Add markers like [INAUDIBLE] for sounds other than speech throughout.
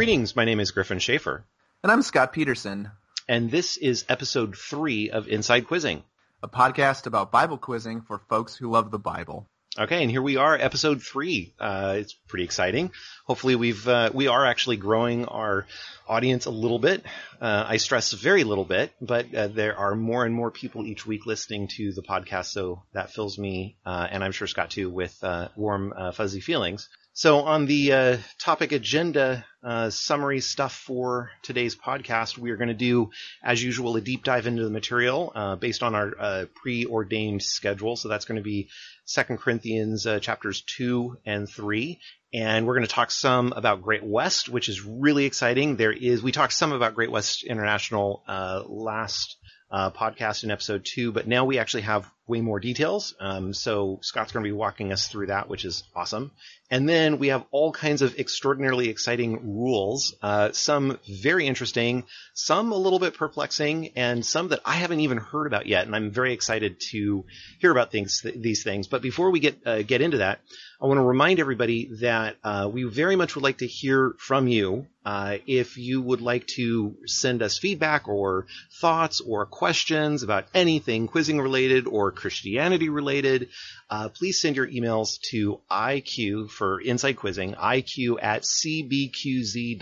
Greetings, my name is Griffin Schaefer, And I'm Scott Peterson, and this is episode three of Inside Quizzing. a podcast about Bible quizzing for folks who love the Bible. Okay, and here we are, episode three. Uh, it's pretty exciting. Hopefully, we've uh, we are actually growing our audience a little bit. Uh, I stress very little bit, but uh, there are more and more people each week listening to the podcast, so that fills me, uh, and I'm sure Scott too, with uh, warm, uh, fuzzy feelings. So, on the uh, topic agenda uh, summary stuff for today's podcast, we are going to do, as usual, a deep dive into the material uh, based on our uh, preordained schedule. So that's going to be Second Corinthians uh, chapters two and three, and we're going to talk some about Great West, which is really exciting. There is we talked some about Great West International uh, last podcast in episode two, but now we actually have way more details. Um, so Scott's going to be walking us through that, which is awesome. And then we have all kinds of extraordinarily exciting rules, uh, some very interesting, some a little bit perplexing, and some that I haven't even heard about yet. And I'm very excited to hear about things, th- these things. But before we get uh, get into that, I want to remind everybody that uh, we very much would like to hear from you. Uh, if you would like to send us feedback or thoughts or questions about anything quizzing related or Christianity related, uh, please send your emails to IQ for Inside Quizzing, IQ at cbqz.org,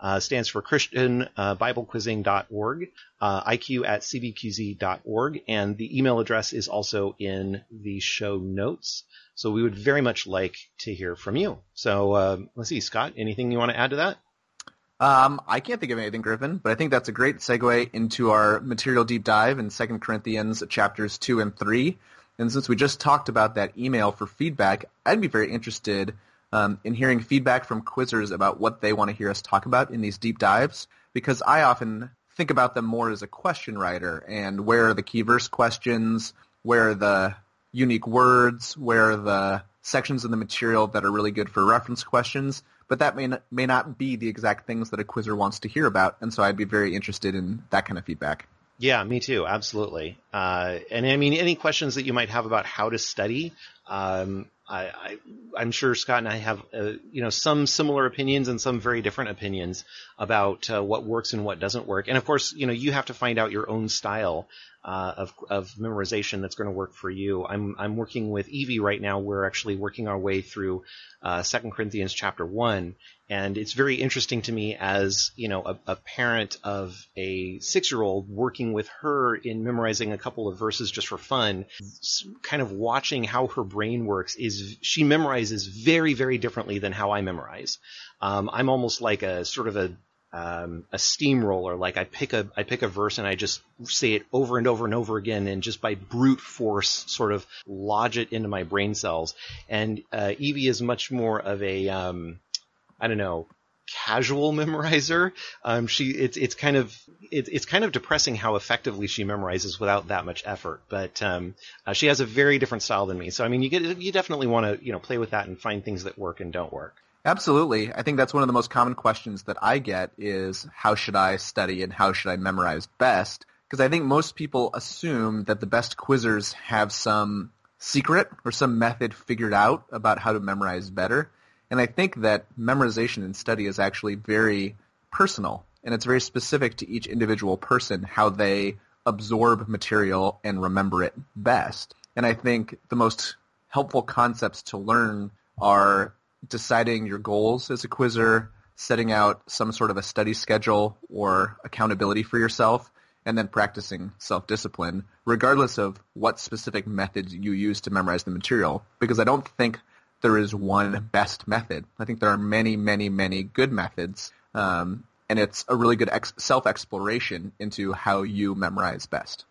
uh, stands for Christian uh, Bible Quizzing.org, uh, IQ at cbqz.org, and the email address is also in the show notes. So we would very much like to hear from you. So uh, let's see, Scott, anything you want to add to that? Um, I can't think of anything, Griffin, but I think that's a great segue into our material deep dive in 2 Corinthians chapters 2 and 3. And since we just talked about that email for feedback, I'd be very interested um, in hearing feedback from quizzers about what they want to hear us talk about in these deep dives, because I often think about them more as a question writer and where are the key verse questions, where are the unique words, where are the sections of the material that are really good for reference questions, but that may not, may not be the exact things that a quizzer wants to hear about, and so I'd be very interested in that kind of feedback. Yeah, me too. Absolutely. Uh, and I mean, any questions that you might have about how to study, um, I, I'm sure Scott and I have, uh, you know, some similar opinions and some very different opinions about uh, what works and what doesn't work. And of course, you know, you have to find out your own style uh, of of memorization that's going to work for you. I'm I'm working with Evie right now. We're actually working our way through uh, Corinthians chapter one, and it's very interesting to me as you know a, a parent of a six year old working with her in memorizing a couple of verses just for fun. Kind of watching how her brain works is she memorizes very very differently than how I memorize. Um, I'm almost like a sort of a um, a steamroller. Like I pick a I pick a verse and I just say it over and over and over again, and just by brute force, sort of lodge it into my brain cells. And uh, Evie is much more of a um, I don't know casual [LAUGHS] memorizer. Um, she it's it's kind of it's it's kind of depressing how effectively she memorizes without that much effort. But um, uh, she has a very different style than me. So I mean, you get you definitely want to you know play with that and find things that work and don't work. Absolutely. I think that's one of the most common questions that I get is how should I study and how should I memorize best? Because I think most people assume that the best quizzers have some secret or some method figured out about how to memorize better. And I think that memorization and study is actually very personal and it's very specific to each individual person how they absorb material and remember it best. And I think the most helpful concepts to learn are deciding your goals as a quizzer, setting out some sort of a study schedule or accountability for yourself, and then practicing self-discipline, regardless of what specific methods you use to memorize the material. Because I don't think there is one best method. I think there are many, many, many good methods, um, and it's a really good ex- self-exploration into how you memorize best.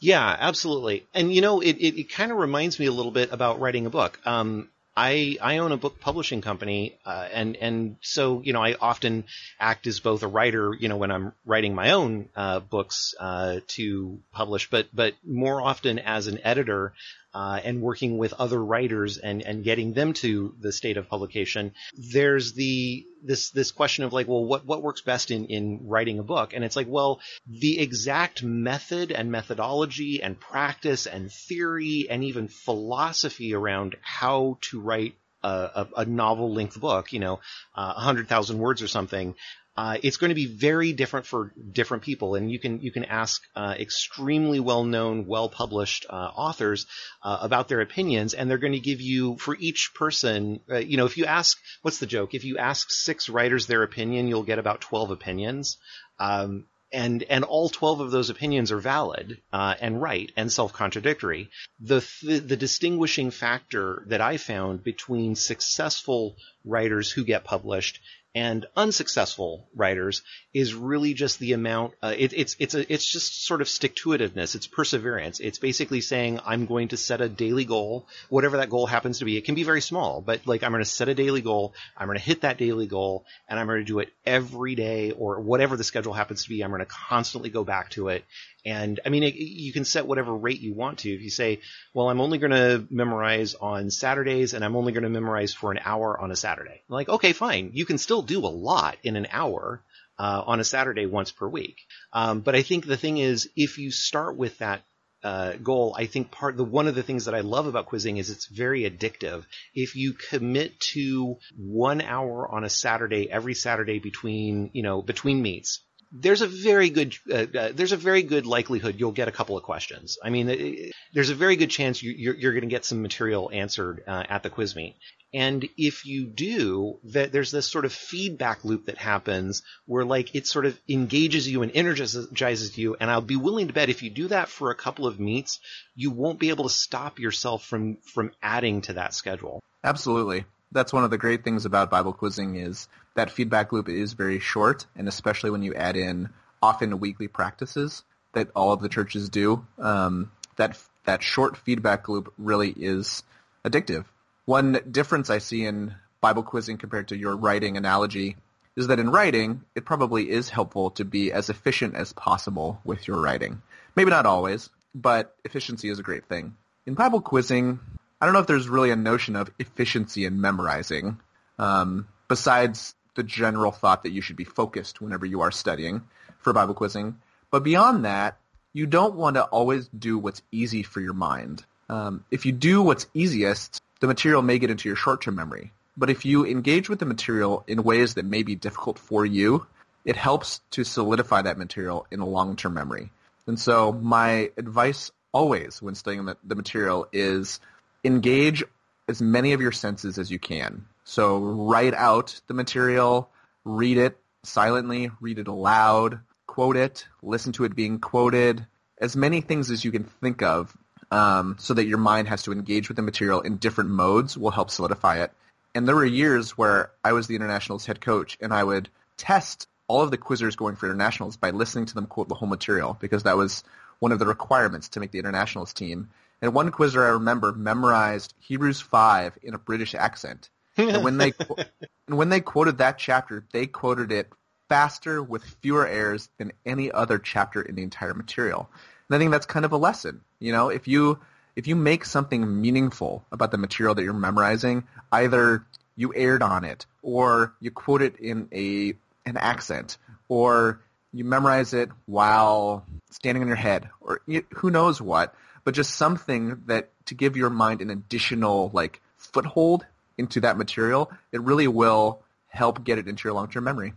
Yeah, absolutely. And you know, it, it, it kind of reminds me a little bit about writing a book. Um, I, I own a book publishing company, uh, and and so you know I often act as both a writer, you know, when I'm writing my own uh, books uh, to publish, but but more often as an editor uh, and working with other writers and and getting them to the state of publication. There's the this this question of like, well, what what works best in in writing a book? And it's like, well, the exact method and methodology and practice and theory and even philosophy around how to write a, a, novel length book, you know, uh, a hundred thousand words or something, uh, it's going to be very different for different people, and you can you can ask uh, extremely well known, well published uh, authors uh, about their opinions, and they're going to give you for each person. Uh, you know, if you ask, what's the joke? If you ask six writers their opinion, you'll get about twelve opinions. Um, and and all 12 of those opinions are valid uh, and right and self-contradictory the th- the distinguishing factor that i found between successful writers who get published and unsuccessful writers is really just the amount. Uh, it, it's it's a it's just sort of stick to itiveness. It's perseverance. It's basically saying I'm going to set a daily goal, whatever that goal happens to be. It can be very small, but like I'm going to set a daily goal. I'm going to hit that daily goal, and I'm going to do it every day or whatever the schedule happens to be. I'm going to constantly go back to it, and I mean, it, you can set whatever rate you want to. If you say, well, I'm only going to memorize on Saturdays and I'm only going to memorize for an hour on a Saturday. I'm like, okay, fine. You can still do a lot in an hour uh, on a Saturday once per week. Um, but I think the thing is, if you start with that uh, goal, I think part the one of the things that I love about quizzing is it's very addictive. If you commit to one hour on a Saturday every Saturday between you know between meets, there's a very good uh, uh, there's a very good likelihood you'll get a couple of questions. I mean, it, there's a very good chance you, you're, you're going to get some material answered uh, at the quiz meet. And if you do, that there's this sort of feedback loop that happens where like it sort of engages you and energizes you. And I'll be willing to bet if you do that for a couple of meets, you won't be able to stop yourself from from adding to that schedule. Absolutely that's one of the great things about Bible quizzing is that feedback loop is very short, and especially when you add in often weekly practices that all of the churches do, um, that that short feedback loop really is addictive. One difference I see in Bible quizzing compared to your writing analogy is that in writing, it probably is helpful to be as efficient as possible with your writing. Maybe not always, but efficiency is a great thing. In Bible quizzing, I don't know if there's really a notion of efficiency in memorizing, um, besides the general thought that you should be focused whenever you are studying for Bible quizzing. But beyond that, you don't want to always do what's easy for your mind. Um, if you do what's easiest, the material may get into your short-term memory. But if you engage with the material in ways that may be difficult for you, it helps to solidify that material in a long-term memory. And so my advice always when studying the, the material is engage as many of your senses as you can. So write out the material, read it silently, read it aloud, quote it, listen to it being quoted, as many things as you can think of um, so that your mind has to engage with the material in different modes will help solidify it. And there were years where I was the internationals head coach and I would test all of the quizzers going for internationals by listening to them quote the whole material because that was one of the requirements to make the internationals team. And one quizzer I remember memorized Hebrews 5 in a British accent. And when they [LAUGHS] and when they quoted that chapter, they quoted it faster with fewer errors than any other chapter in the entire material. And I think that's kind of a lesson. You know, if you if you make something meaningful about the material that you're memorizing, either you erred on it, or you quote it in a an accent, or you memorize it while standing on your head, or who knows what but just something that to give your mind an additional like foothold into that material, it really will help get it into your long-term memory.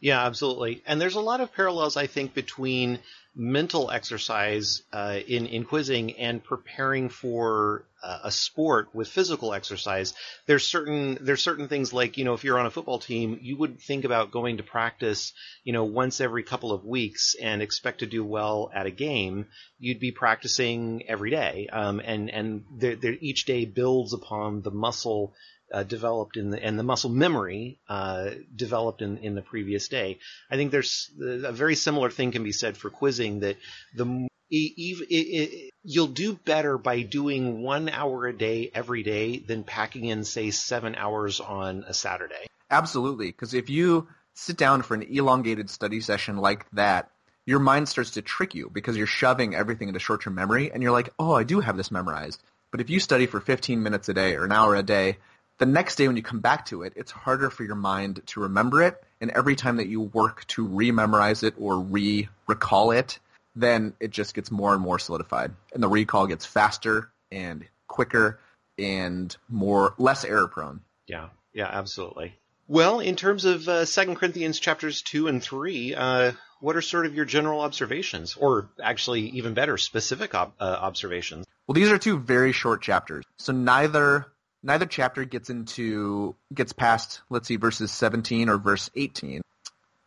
Yeah, absolutely. And there's a lot of parallels, I think, between mental exercise uh, in in quizzing and preparing for uh, a sport with physical exercise. There's certain there's certain things like you know if you're on a football team, you would think about going to practice you know once every couple of weeks and expect to do well at a game. You'd be practicing every day, um, and and they're, they're, each day builds upon the muscle uh, developed in the and the muscle memory uh, developed in, in the previous day. I think there's a very similar thing can be said for quizzing that the it, it, you'll do better by doing one hour a day every day than packing in say seven hours on a Saturday. Absolutely, because if you sit down for an elongated study session like that, your mind starts to trick you because you're shoving everything into short-term memory, and you're like, oh, I do have this memorized. But if you study for 15 minutes a day or an hour a day, the next day when you come back to it, it's harder for your mind to remember it. And every time that you work to re-memorize it or re-recall it, then it just gets more and more solidified. And the recall gets faster and quicker. and more less error prone. Yeah, yeah, absolutely. Well, in terms of uh, Second Corinthians chapters two and three, uh, what are sort of your general observations, or actually even better, specific ob- uh, observations? Well, these are two very short chapters, so neither neither chapter gets into gets past let's see verses 17 or verse 18.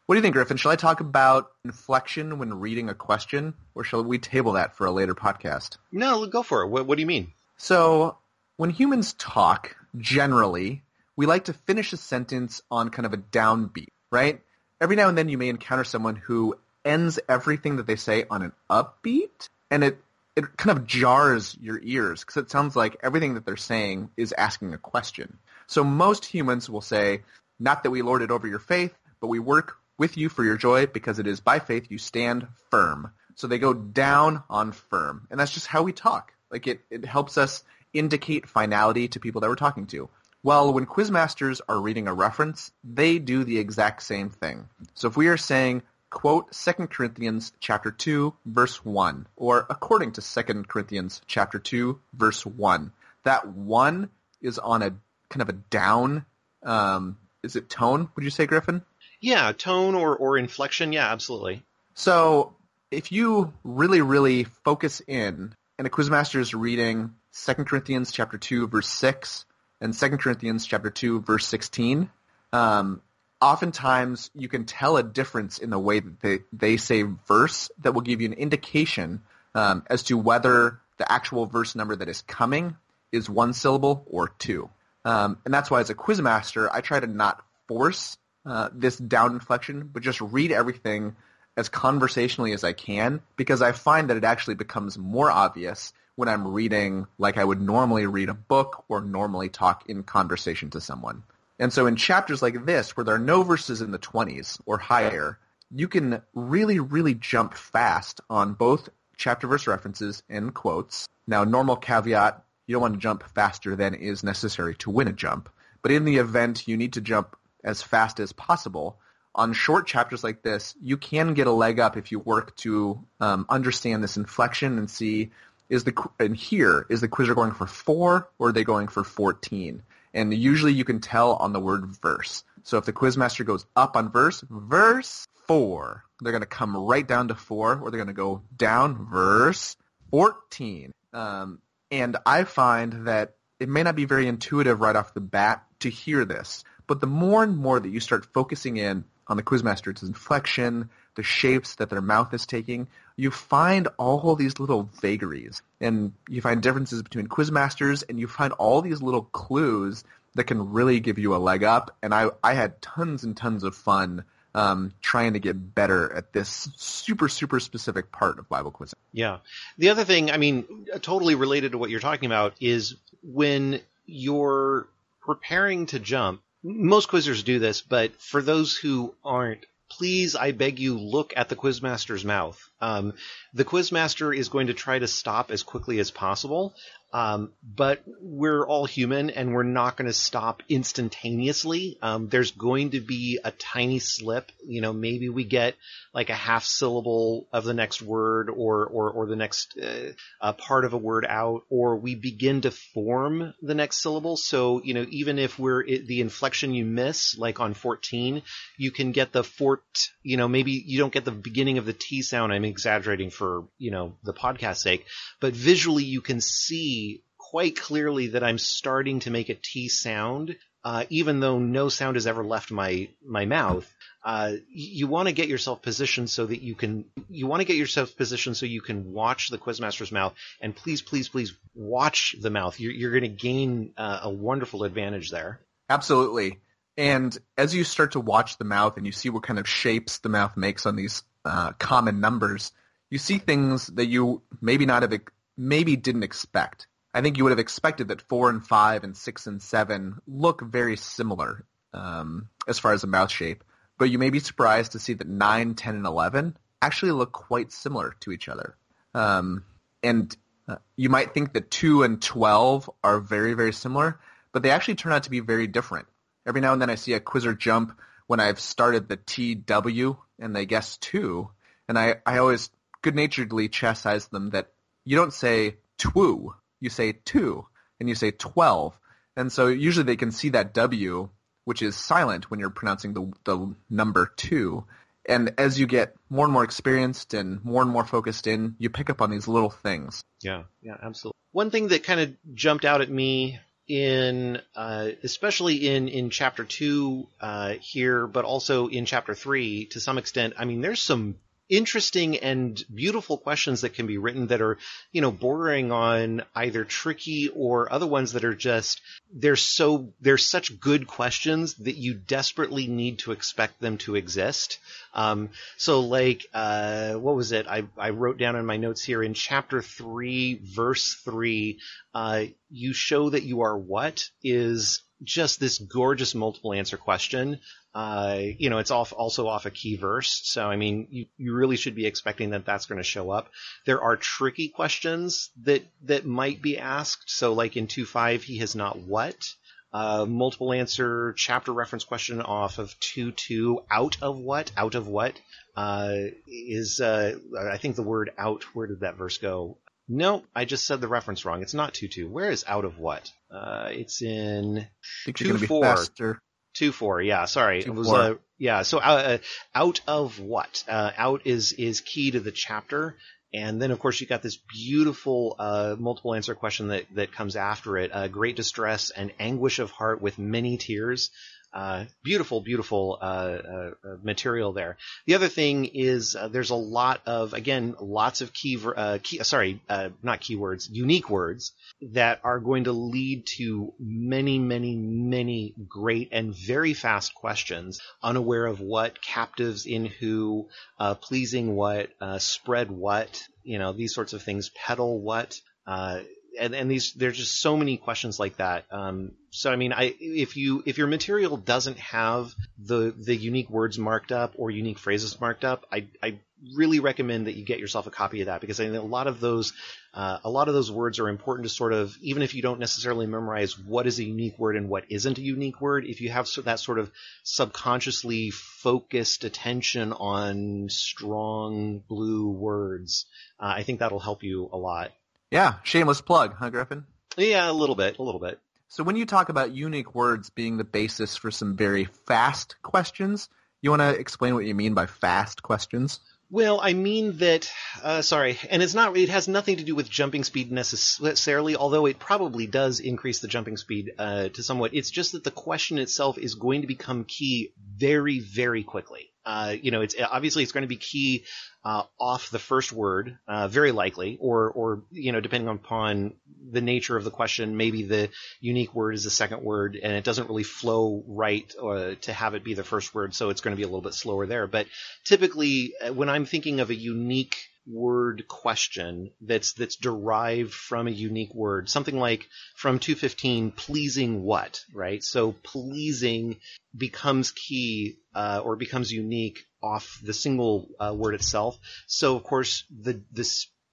What do you think, Griffin? Shall I talk about inflection when reading a question, or shall we table that for a later podcast? No, go for it. What, what do you mean? So, when humans talk, generally, we like to finish a sentence on kind of a downbeat, right? Every now and then you may encounter someone who ends everything that they say on an upbeat, and it, it kind of jars your ears because it sounds like everything that they're saying is asking a question. So most humans will say, not that we lord it over your faith, but we work with you for your joy because it is by faith you stand firm. So they go down on firm. And that's just how we talk. Like it, it helps us indicate finality to people that we're talking to. Well, when quizmasters are reading a reference, they do the exact same thing. So if we are saying, quote 2 Corinthians chapter 2 verse 1 or according to 2 Corinthians chapter 2 verse 1, that 1 is on a kind of a down um, is it tone, would you say Griffin? Yeah, tone or, or inflection. Yeah, absolutely. So if you really, really focus in and a quizmaster is reading 2 Corinthians chapter 2 verse 6 and 2 Corinthians chapter 2 verse 16, um, oftentimes you can tell a difference in the way that they, they say verse that will give you an indication um, as to whether the actual verse number that is coming is one syllable or two. Um, and that's why as a quizmaster, I try to not force uh, this down inflection, but just read everything as conversationally as I can because I find that it actually becomes more obvious when I'm reading like I would normally read a book or normally talk in conversation to someone. And so in chapters like this, where there are no verses in the 20s or higher, you can really, really jump fast on both chapter verse references and quotes. Now, normal caveat, you don't want to jump faster than is necessary to win a jump. But in the event you need to jump as fast as possible, on short chapters like this, you can get a leg up if you work to um, understand this inflection and see is the and here is the quizzer going for four or are they going for 14? And usually you can tell on the word verse. So if the quizmaster goes up on verse, verse four, they're going to come right down to four, or they're going to go down verse 14. Um, and I find that it may not be very intuitive right off the bat to hear this, but the more and more that you start focusing in on the quizmaster, its inflection, the shapes that their mouth is taking, you find all these little vagaries. And you find differences between quizmasters, and you find all these little clues that can really give you a leg up. And I, I had tons and tons of fun um, trying to get better at this super, super specific part of Bible quizzing. Yeah. The other thing, I mean, totally related to what you're talking about, is when you're preparing to jump, most quizzers do this, but for those who aren't, please, I beg you, look at the quizmaster's mouth. Um, the quizmaster is going to try to stop as quickly as possible, um, but we're all human and we're not going to stop instantaneously. Um, there's going to be a tiny slip. You know, maybe we get like a half syllable of the next word or, or, or the next uh, uh, part of a word out, or we begin to form the next syllable. So, you know, even if we're it, the inflection you miss, like on 14, you can get the fort, you know, maybe you don't get the beginning of the T sound. Exaggerating for, you know, the podcast sake, but visually you can see quite clearly that I'm starting to make a T sound, uh, even though no sound has ever left my my mouth. Uh, you want to get yourself positioned so that you can you want to get yourself positioned so you can watch the quizmaster's mouth and please please please watch the mouth. You're, you're going to gain uh, a wonderful advantage there. Absolutely. And as you start to watch the mouth and you see what kind of shapes the mouth makes on these uh, common numbers you see things that you maybe not have maybe didn't expect I think you would have expected that four and five and six and seven look very similar um, as far as the mouth shape, but you may be surprised to see that nine, ten, and eleven actually look quite similar to each other. Um, and uh, you might think that two and twelve are very, very similar, but they actually turn out to be very different. Every now and then I see a quizzer jump when I've started the TW and they guess two, and I, I always good-naturedly chastise them that you don't say two you say two. and you say 12. And so usually they can see that W, which is silent when you're pronouncing the, the number 2. And as you get more and more experienced and more and more focused in, you pick up on these little things. Yeah, yeah, absolutely. One thing that kind of jumped out at me in, uh, especially in in chapter two uh, here, but also in chapter three to some extent. I mean, there's some interesting and beautiful questions that can be written that are, you know, bordering on either tricky or other ones that are just they're so they're such good questions that you desperately need to expect them to exist. Um, so like uh, what was it? I I wrote down in my notes here in chapter three, verse three. Uh, you show that you are what is just this gorgeous multiple answer question uh, you know, it's off, also off a key verse. So, I mean, you, you really should be expecting that that's going to show up. There are tricky questions that, that might be asked. So, like in 2.5, he has not what? Uh, multiple answer chapter reference question off of 2.2, out of what? Out of what? Uh, is, uh, I think the word out, where did that verse go? No, I just said the reference wrong. It's not 2.2. Where is out of what? Uh, it's in 2.4. Two four, yeah. Sorry, Two, it was four. uh, yeah. So uh, out of what? Uh, out is is key to the chapter, and then of course you got this beautiful uh, multiple answer question that that comes after it. Uh, great distress and anguish of heart with many tears. Uh, beautiful, beautiful uh, uh, material there. The other thing is uh, there's a lot of again lots of key, uh, key sorry, uh, not keywords, unique words that are going to lead to many, many, many great and very fast questions, unaware of what, captives in who, uh, pleasing what, uh, spread what, you know, these sorts of things, peddle what, uh, and, and these there's just so many questions like that. Um, so I mean, I if you if your material doesn't have the the unique words marked up or unique phrases marked up, I I really recommend that you get yourself a copy of that because I think a lot of those uh, a lot of those words are important to sort of even if you don't necessarily memorize what is a unique word and what isn't a unique word, if you have so, that sort of subconsciously focused attention on strong blue words, uh, I think that'll help you a lot. Yeah, shameless plug, huh, Griffin? Yeah, a little bit, a little bit. So when you talk about unique words being the basis for some very fast questions, you want to explain what you mean by fast questions? Well, I mean that, uh, sorry, and it's not, it has nothing to do with jumping speed necessarily, although it probably does increase the jumping speed, uh, to somewhat. It's just that the question itself is going to become key very, very quickly. Uh, you know, it's obviously it's going to be key uh, off the first word, uh, very likely, or or you know, depending upon the nature of the question, maybe the unique word is the second word, and it doesn't really flow right uh, to have it be the first word, so it's going to be a little bit slower there. But typically, uh, when I'm thinking of a unique word question that's that's derived from a unique word. Something like from 215 pleasing what? Right? So pleasing becomes key uh, or becomes unique off the single uh, word itself. So of course the the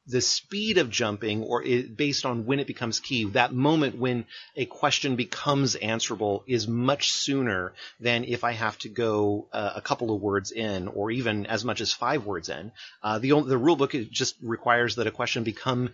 the speed of jumping or it, based on when it becomes key that moment when a question becomes answerable is much sooner than if i have to go uh, a couple of words in or even as much as five words in. Uh, the the rule book just requires that a question become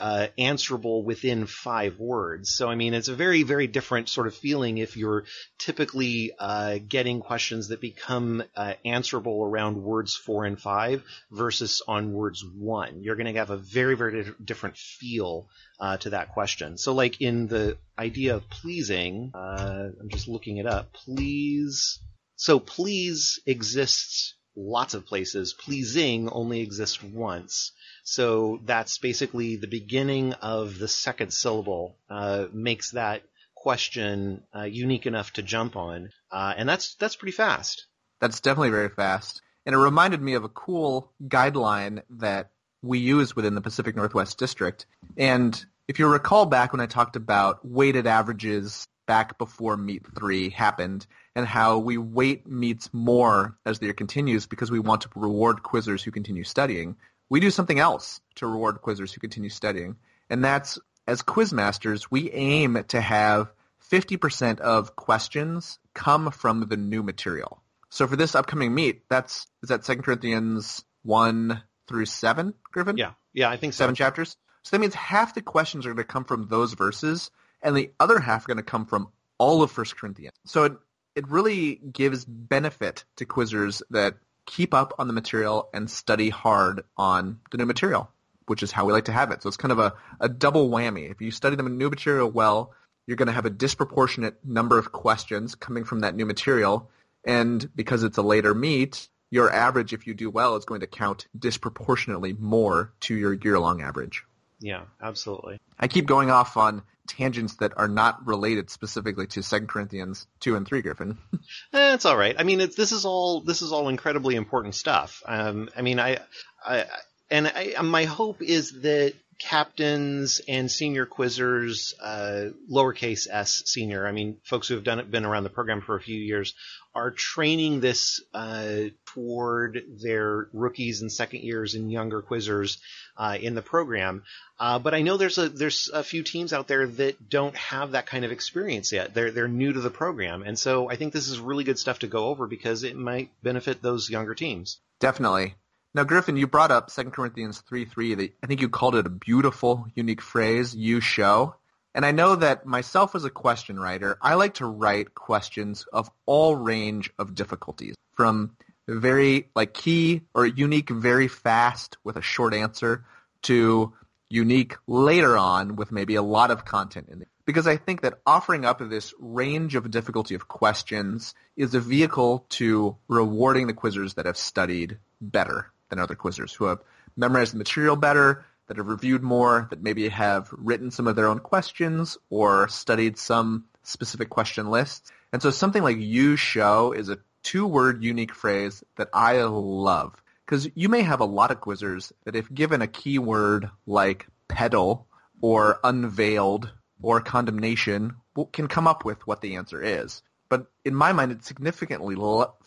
uh, answerable within five words. So i mean it's a very very different sort of feeling if you're typically uh, getting questions that become uh, answerable around words four and five versus on words one. You're going to have a very, very different feel uh, to that question. So, like in the idea of pleasing, uh, I'm just looking it up. Please. So, please exists lots of places. Pleasing only exists once. So, that's basically the beginning of the second syllable, uh, makes that question uh, unique enough to jump on. Uh, and that's, that's pretty fast. That's definitely very fast. And it reminded me of a cool guideline that we use within the Pacific Northwest District. And if you recall back when I talked about weighted averages back before Meet 3 happened and how we weight meets more as the year continues because we want to reward quizzers who continue studying, we do something else to reward quizzers who continue studying. And that's, as quizmasters, we aim to have 50% of questions come from the new material. So for this upcoming meet, that's, is that 2 Corinthians 1 through 7, Griffin? Yeah. Yeah, I think so. Seven chapters? So that means half the questions are going to come from those verses, and the other half are going to come from all of First Corinthians. So it, it really gives benefit to quizzers that keep up on the material and study hard on the new material, which is how we like to have it. So it's kind of a, a double whammy. If you study the new material well, you're going to have a disproportionate number of questions coming from that new material. And because it's a later meet, your average, if you do well, is going to count disproportionately more to your year-long average. Yeah, absolutely. I keep going off on tangents that are not related specifically to Second Corinthians two and three, Griffin. [LAUGHS] eh, all right. I mean, it's, this is all this is all incredibly important stuff. Um, I mean, I, I and I, my hope is that captains and senior quizzers, uh, lowercase s senior, I mean, folks who have done it, been around the program for a few years, are training this uh, toward their rookies and second years and younger quizzers uh, in the program. Uh, but I know there's a there's a few teams out there that don't have that kind of experience yet. They're they're new to the program, and so I think this is really good stuff to go over because it might benefit those younger teams. Definitely. Now, Griffin, you brought up 2 Corinthians 3 3. I think you called it a beautiful, unique phrase, you show. And I know that myself as a question writer, I like to write questions of all range of difficulties, from very like key or unique very fast with a short answer to unique later on with maybe a lot of content in it. Because I think that offering up this range of difficulty of questions is a vehicle to rewarding the quizzers that have studied better than other quizzers, who have memorized the material better, that have reviewed more, that maybe have written some of their own questions or studied some specific question lists. And so something like you show is a two-word unique phrase that I love. Because you may have a lot of quizzers that if given a keyword like peddle or unveiled or condemnation can come up with what the answer is. But in my mind, it's significantly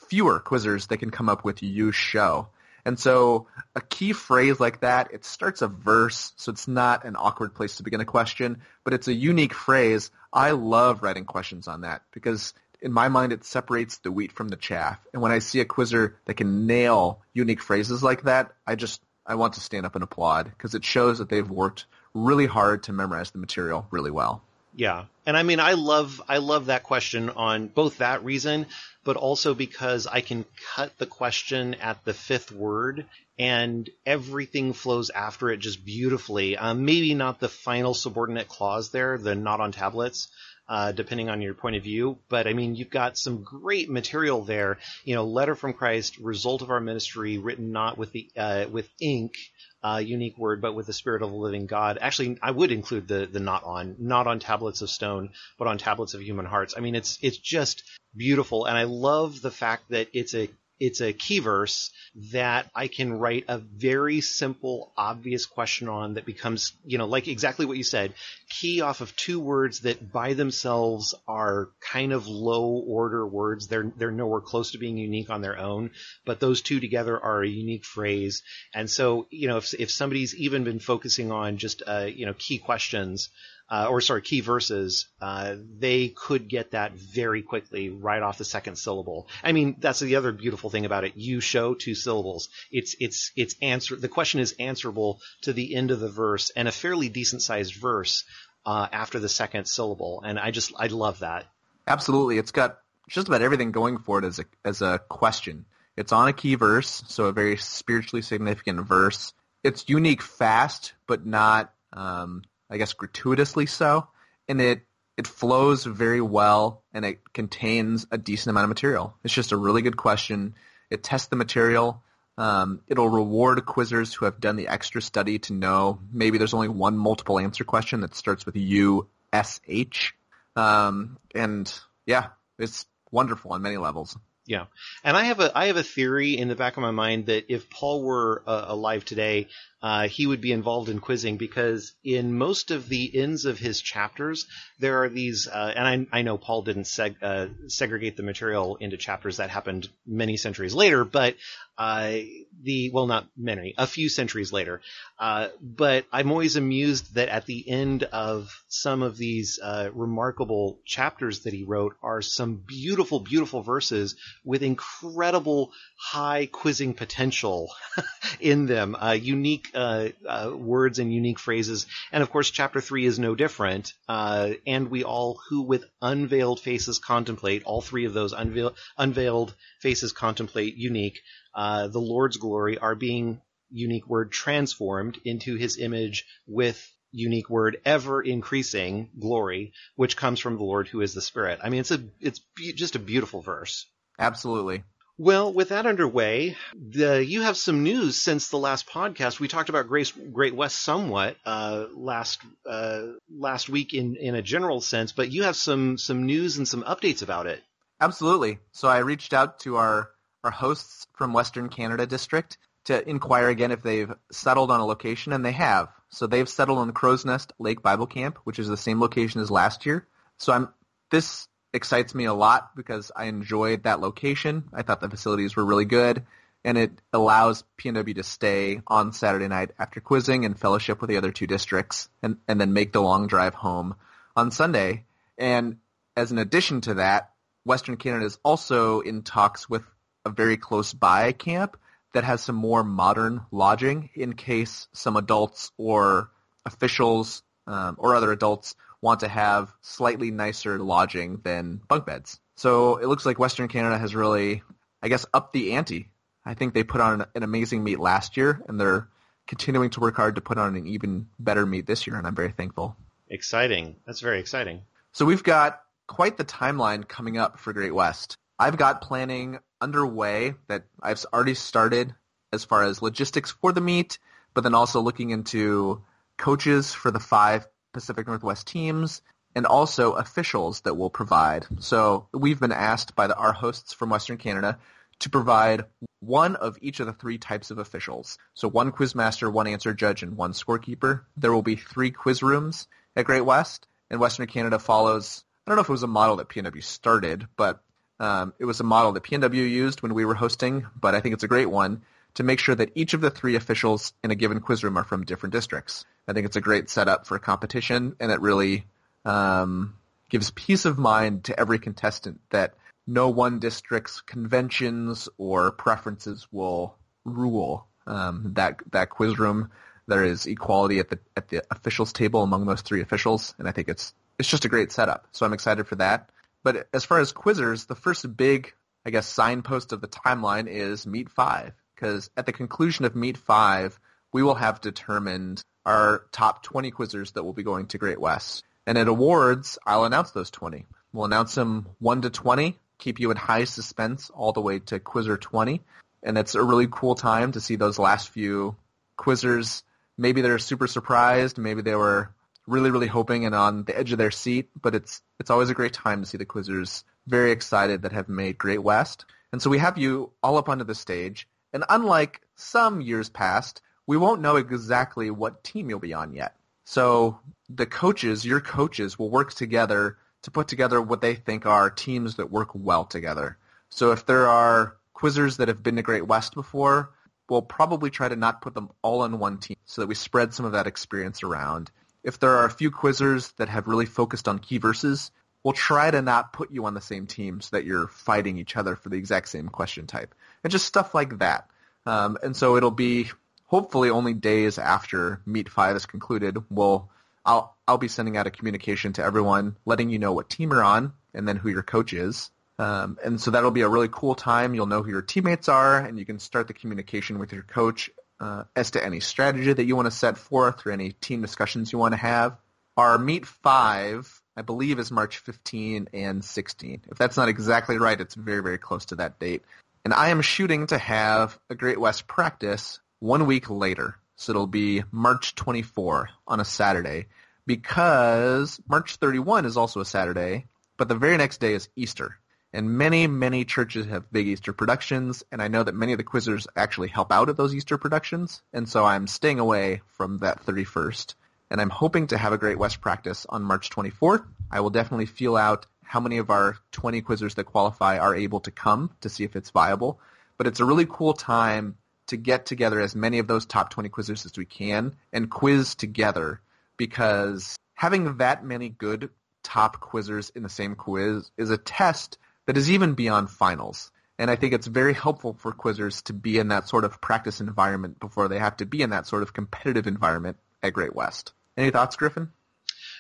fewer quizzers that can come up with you show. And so a key phrase like that, it starts a verse, so it's not an awkward place to begin a question, but it's a unique phrase. I love writing questions on that because in my mind it separates the wheat from the chaff. And when I see a quizzer that can nail unique phrases like that, I just I want to stand up and applaud because it shows that they've worked really hard to memorize the material really well. Yeah. And I mean, I love, I love that question on both that reason, but also because I can cut the question at the fifth word and everything flows after it just beautifully. Um, maybe not the final subordinate clause there, the not on tablets, uh, depending on your point of view. But I mean, you've got some great material there. You know, letter from Christ, result of our ministry, written not with the uh, with ink, uh, unique word, but with the spirit of the living God. Actually, I would include the the not on, not on tablets of stone, but on tablets of human hearts. I mean, it's it's just beautiful, and I love the fact that it's a it's a key verse that I can write a very simple, obvious question on that becomes, you know, like exactly what you said, key off of two words that by themselves are kind of low order words. They're, they're nowhere close to being unique on their own, but those two together are a unique phrase. And so, you know, if, if somebody's even been focusing on just, uh, you know, key questions, uh, or sorry, key verses, uh, they could get that very quickly right off the second syllable. I mean, that's the other beautiful thing about it. You show two syllables. It's it's it's answer. The question is answerable to the end of the verse, and a fairly decent sized verse uh, after the second syllable. And I just I love that. Absolutely, it's got just about everything going for it as a as a question. It's on a key verse, so a very spiritually significant verse. It's unique, fast, but not um, I guess gratuitously so, and it it flows very well and it contains a decent amount of material. It's just a really good question. It tests the material. Um, it'll reward quizzers who have done the extra study to know maybe there's only one multiple answer question that starts with U S H. Um, and yeah, it's wonderful on many levels. Yeah, and I have a I have a theory in the back of my mind that if Paul were uh, alive today, uh, he would be involved in quizzing because in most of the ends of his chapters, there are these, uh, and I, I, know Paul didn't seg- uh, segregate the material into chapters that happened many centuries later, but uh, the, well, not many, a few centuries later. Uh, but I'm always amused that at the end of some of these uh, remarkable chapters that he wrote are some beautiful, beautiful verses with incredible high quizzing potential [LAUGHS] in them, unique uh, uh, words and unique phrases. And of course, chapter three is no different. Uh, and we all who with unveiled faces contemplate, all three of those unveil- unveiled faces contemplate unique, uh, the Lord's glory are being unique word transformed into his image with unique word ever increasing glory which comes from the lord who is the spirit i mean it's a it's be- just a beautiful verse Absolutely. Well, with that underway, the, you have some news since the last podcast. We talked about Grace, Great West somewhat uh, last uh, last week in, in a general sense, but you have some some news and some updates about it. Absolutely. So I reached out to our, our hosts from Western Canada District to inquire again if they've settled on a location, and they have. So they've settled on Crow's Nest Lake Bible Camp, which is the same location as last year. So I'm this excites me a lot because I enjoyed that location. I thought the facilities were really good, and it allows PNW to stay on Saturday night after quizzing and fellowship with the other two districts, and, and then make the long drive home on Sunday. And as an addition to that, Western Canada is also in talks with a very close by camp that has some more modern lodging in case some adults or officials um, or other adults want to have slightly nicer lodging than bunk beds. So it looks like Western Canada has really, I guess, upped the ante. I think they put on an, an amazing meet last year, and they're continuing to work hard to put on an even better meet this year, and I'm very thankful. Exciting. That's very exciting. So we've got quite the timeline coming up for Great West. I've got planning underway that I've already started as far as logistics for the meet, but then also looking into coaches for the five Pacific Northwest teams and also officials that will provide. So we've been asked by the, our hosts from Western Canada to provide one of each of the three types of officials. So one quizmaster, one answer judge, and one scorekeeper. There will be three quiz rooms at Great West, and Western Canada follows. I don't know if it was a model that PNW started, but um, it was a model that PNW used when we were hosting. But I think it's a great one to make sure that each of the three officials in a given quiz room are from different districts. I think it's a great setup for competition, and it really um, gives peace of mind to every contestant that no one district's conventions or preferences will rule um, that that quiz room. There is equality at the at the officials table among those three officials, and I think it's it's just a great setup. So I'm excited for that. But as far as quizzers, the first big, I guess, signpost of the timeline is Meet Five, because at the conclusion of Meet Five, we will have determined our top 20 quizzers that will be going to Great West. And at awards, I'll announce those 20. We'll announce them 1 to 20, keep you in high suspense all the way to Quizzer 20. And it's a really cool time to see those last few quizzers. Maybe they're super surprised. Maybe they were really, really hoping and on the edge of their seat. But it's it's always a great time to see the quizzers very excited that have made Great West. And so we have you all up onto the stage. And unlike some years past, we won't know exactly what team you'll be on yet. So the coaches, your coaches, will work together to put together what they think are teams that work well together. So if there are quizzers that have been to Great West before, we'll probably try to not put them all on one team so that we spread some of that experience around. If there are a few quizzers that have really focused on key verses, we'll try to not put you on the same team so that you're fighting each other for the exact same question type. And just stuff like that. Um, and so it'll be hopefully only days after Meet 5 is concluded, we'll I'll I'll be sending out a communication to everyone, letting you know what team you're on and then who your coach is. Um, and so that'll be a really cool time. You'll know who your teammates are, and you can start the communication with your coach uh, as to any strategy that you want to set forth or any team discussions you want to have. Our Meet 5, I believe, is March 15 and 16. If that's not exactly right, it's very, very close to that date. And I am shooting to have a Great West practice one week later. So it'll be March 24 on a Saturday because March 31 is also a Saturday, but the very next day is Easter. And many, many churches have big Easter productions, and I know that many of the quizzers actually help out at those Easter productions, and so I'm staying away from that 31st. And I'm hoping to have a Great West practice on March 24th. I will definitely feel out how many of our 20 quizzers that qualify are able to come to see if it's viable. But it's a really cool time to get together as many of those top 20 quizzers as we can and quiz together because having that many good top quizzers in the same quiz is a test that is even beyond finals. And I think it's very helpful for quizzers to be in that sort of practice environment before they have to be in that sort of competitive environment at Great West. Any thoughts, Griffin?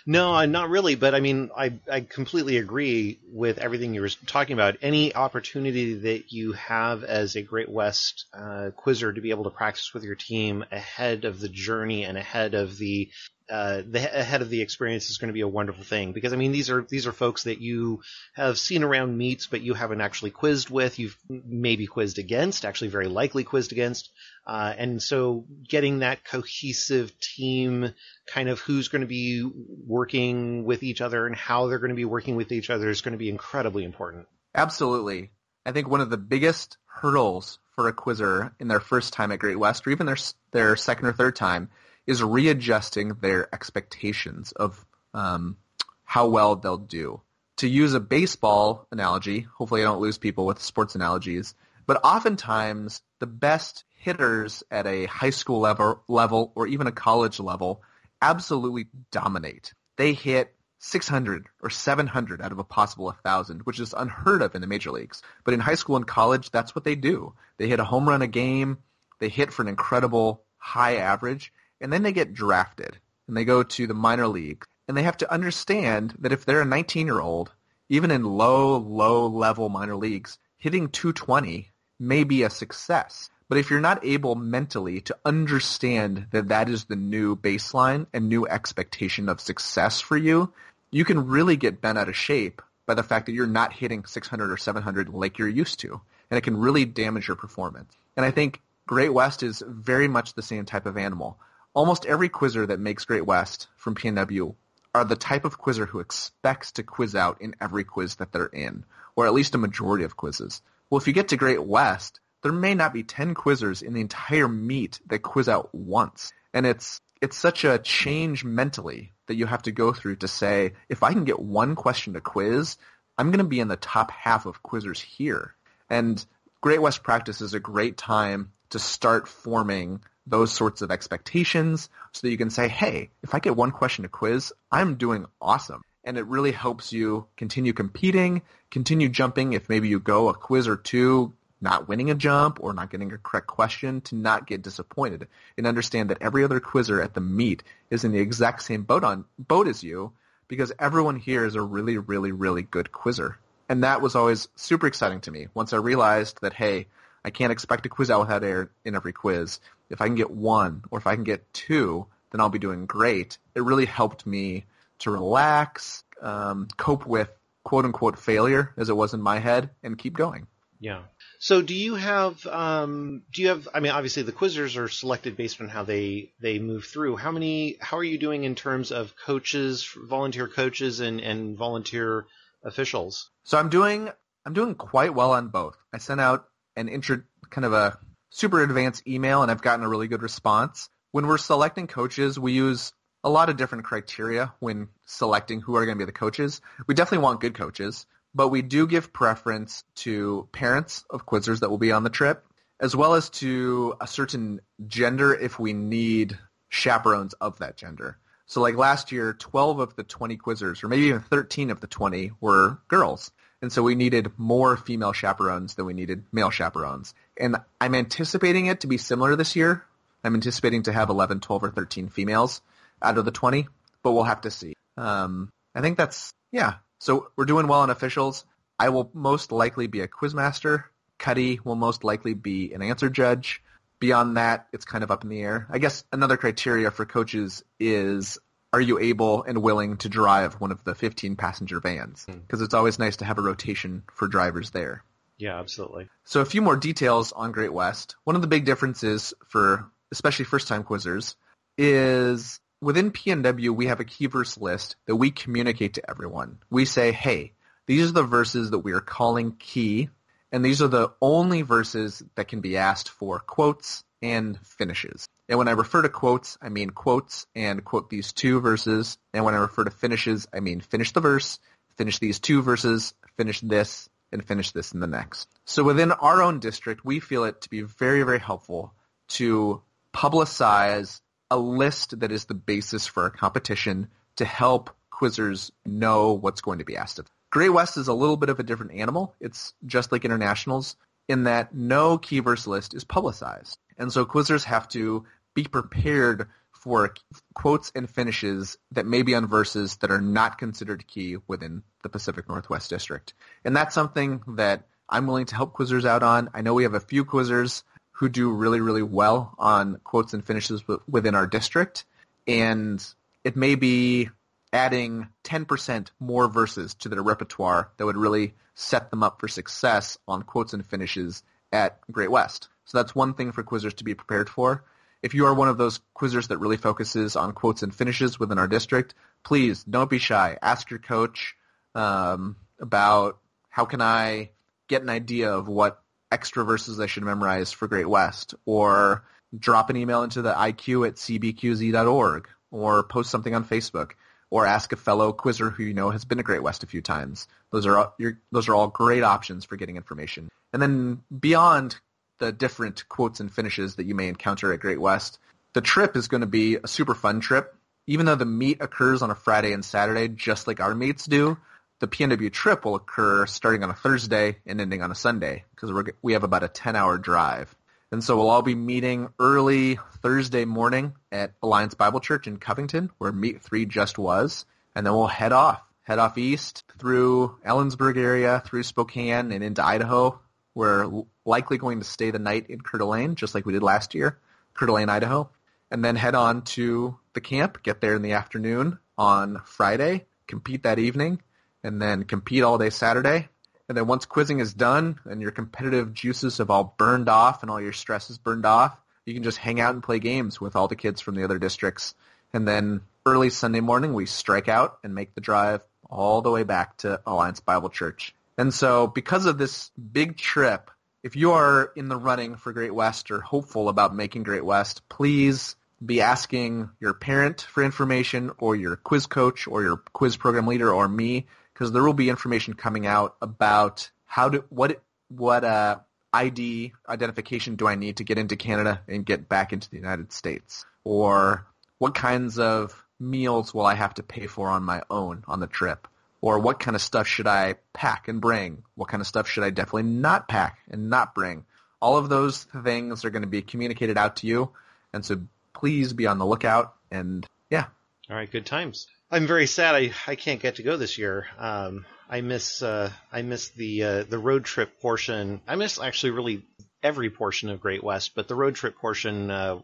No, not really. But I mean, I, I completely agree with everything you were talking about. Any opportunity that you have as a Great West uh, quizzer to be able to practice with your team ahead of the journey and ahead of the uh, the ahead of the experience is going to be a wonderful thing because I mean these are these are folks that you have seen around meets but you haven't actually quizzed with you've maybe quizzed against actually very likely quizzed against uh, and so getting that cohesive team kind of who's going to be working with each other and how they're going to be working with each other is going to be incredibly important. Absolutely. I think one of the biggest hurdles for a quizzer in their first time at Great West or even their their second or third time is readjusting their expectations of um, how well they'll do. To use a baseball analogy, hopefully I don't lose people with sports analogies, but oftentimes the best hitters at a high school level, level or even a college level absolutely dominate. They hit 600 or 700 out of a possible 1,000, which is unheard of in the major leagues. But in high school and college, that's what they do. They hit a home run a game. They hit for an incredible high average, and then they get drafted and they go to the minor league. And they have to understand that if they're a 19-year-old, even in low, low level minor leagues, hitting 220 may be a success. But if you're not able mentally to understand that that is the new baseline and new expectation of success for you, you can really get bent out of shape by the fact that you're not hitting 600 or 700 like you're used to. And it can really damage your performance. And I think Great West is very much the same type of animal. Almost every quizzer that makes Great West from PNW are the type of quizzer who expects to quiz out in every quiz that they're in, or at least a majority of quizzes. Well, if you get to Great West, there may not be 10 quizzers in the entire meet that quiz out once. And it's it's such a change mentally that you have to go through to say, if I can get one question to quiz, I'm going to be in the top half of quizzers here. And Great West Practice is a great time to start forming those sorts of expectations so that you can say, hey, if I get one question to quiz, I'm doing awesome. And it really helps you continue competing, continue jumping if maybe you go a quiz or two not winning a jump or not getting a correct question to not get disappointed and understand that every other quizzer at the meet is in the exact same boat on boat as you because everyone here is a really, really, really good quizzer. And that was always super exciting to me. Once I realized that, hey, I can't expect to quiz out without air in every quiz. If I can get one or if I can get two, then I'll be doing great. It really helped me to relax, um, cope with quote unquote failure as it was in my head, and keep going. Yeah. So do you have um, do you have I mean obviously the quizzers are selected based on how they they move through. How many how are you doing in terms of coaches, volunteer coaches and and volunteer officials? So I'm doing I'm doing quite well on both. I sent out an intro kind of a super advanced email and I've gotten a really good response. When we're selecting coaches, we use a lot of different criteria when selecting who are going to be the coaches. We definitely want good coaches but we do give preference to parents of quizzers that will be on the trip, as well as to a certain gender if we need chaperones of that gender. So like last year, 12 of the 20 quizzers, or maybe even 13 of the 20 were girls. And so we needed more female chaperones than we needed male chaperones. And I'm anticipating it to be similar this year. I'm anticipating to have 11, 12, or 13 females out of the 20, but we'll have to see. Um, I think that's, yeah, so we're doing well on officials. I will most likely be a quizmaster. Cuddy will most likely be an answer judge. Beyond that, it's kind of up in the air. I guess another criteria for coaches is are you able and willing to drive one of the 15 passenger vans? Because hmm. it's always nice to have a rotation for drivers there. Yeah, absolutely. So a few more details on Great West. One of the big differences for especially first time quizzers is within PNW, we have a key verse list that we communicate to everyone. We say, hey, these are the verses that we are calling key, and these are the only verses that can be asked for quotes and finishes. And when I refer to quotes, I mean quotes and quote these two verses. And when I refer to finishes, I mean finish the verse, finish these two verses, finish this, and finish this in the next. So within our own district, we feel it to be very, very helpful to publicize a list that is the basis for a competition to help quizzers know what's going to be asked of. Them. Great West is a little bit of a different animal. It's just like internationals. In that no key verse list is publicized. And so quizzers have to be prepared for quotes and finishes that may be on verses that are not considered key within the Pacific Northwest District. And that's something that I'm willing to help quizzers out on. I know we have a few quizzers who do really, really well on quotes and finishes within our district. And it may be adding 10% more verses to their repertoire that would really set them up for success on quotes and finishes at Great West. So that's one thing for quizzers to be prepared for. If you are one of those quizzers that really focuses on quotes and finishes within our district, please don't be shy. Ask your coach um, about how can I get an idea of what extra verses I should memorize for Great West, or drop an email into the IQ at cbqz.org, or post something on Facebook or ask a fellow quizzer who you know has been to Great West a few times. Those are all, those are all great options for getting information. And then beyond the different quotes and finishes that you may encounter at Great West, the trip is going to be a super fun trip. Even though the meet occurs on a Friday and Saturday, just like our meets do, the PNW trip will occur starting on a Thursday and ending on a Sunday because we have about a 10-hour drive. And so we'll all be meeting early Thursday morning at Alliance Bible Church in Covington, where Meet 3 just was. And then we'll head off, head off east through Ellensburg area, through Spokane, and into Idaho. We're likely going to stay the night in Coeur d'Alene, just like we did last year, Coeur d'Alene, Idaho. And then head on to the camp, get there in the afternoon on Friday, compete that evening, and then compete all day Saturday, and then once quizzing is done and your competitive juices have all burned off and all your stress is burned off, you can just hang out and play games with all the kids from the other districts. And then early Sunday morning, we strike out and make the drive all the way back to Alliance Bible Church. And so because of this big trip, if you are in the running for Great West or hopeful about making Great West, please be asking your parent for information or your quiz coach or your quiz program leader or me because there will be information coming out about how to what what uh, ID identification do I need to get into Canada and get back into the United States, or what kinds of meals will I have to pay for on my own on the trip, or what kind of stuff should I pack and bring? What kind of stuff should I definitely not pack and not bring? All of those things are going to be communicated out to you, and so please be on the lookout. And yeah. All right, good times. I'm very sad I, I can't get to go this year. Um, I miss uh, I miss the uh, the road trip portion. I miss actually really every portion of Great West, but the road trip portion, uh,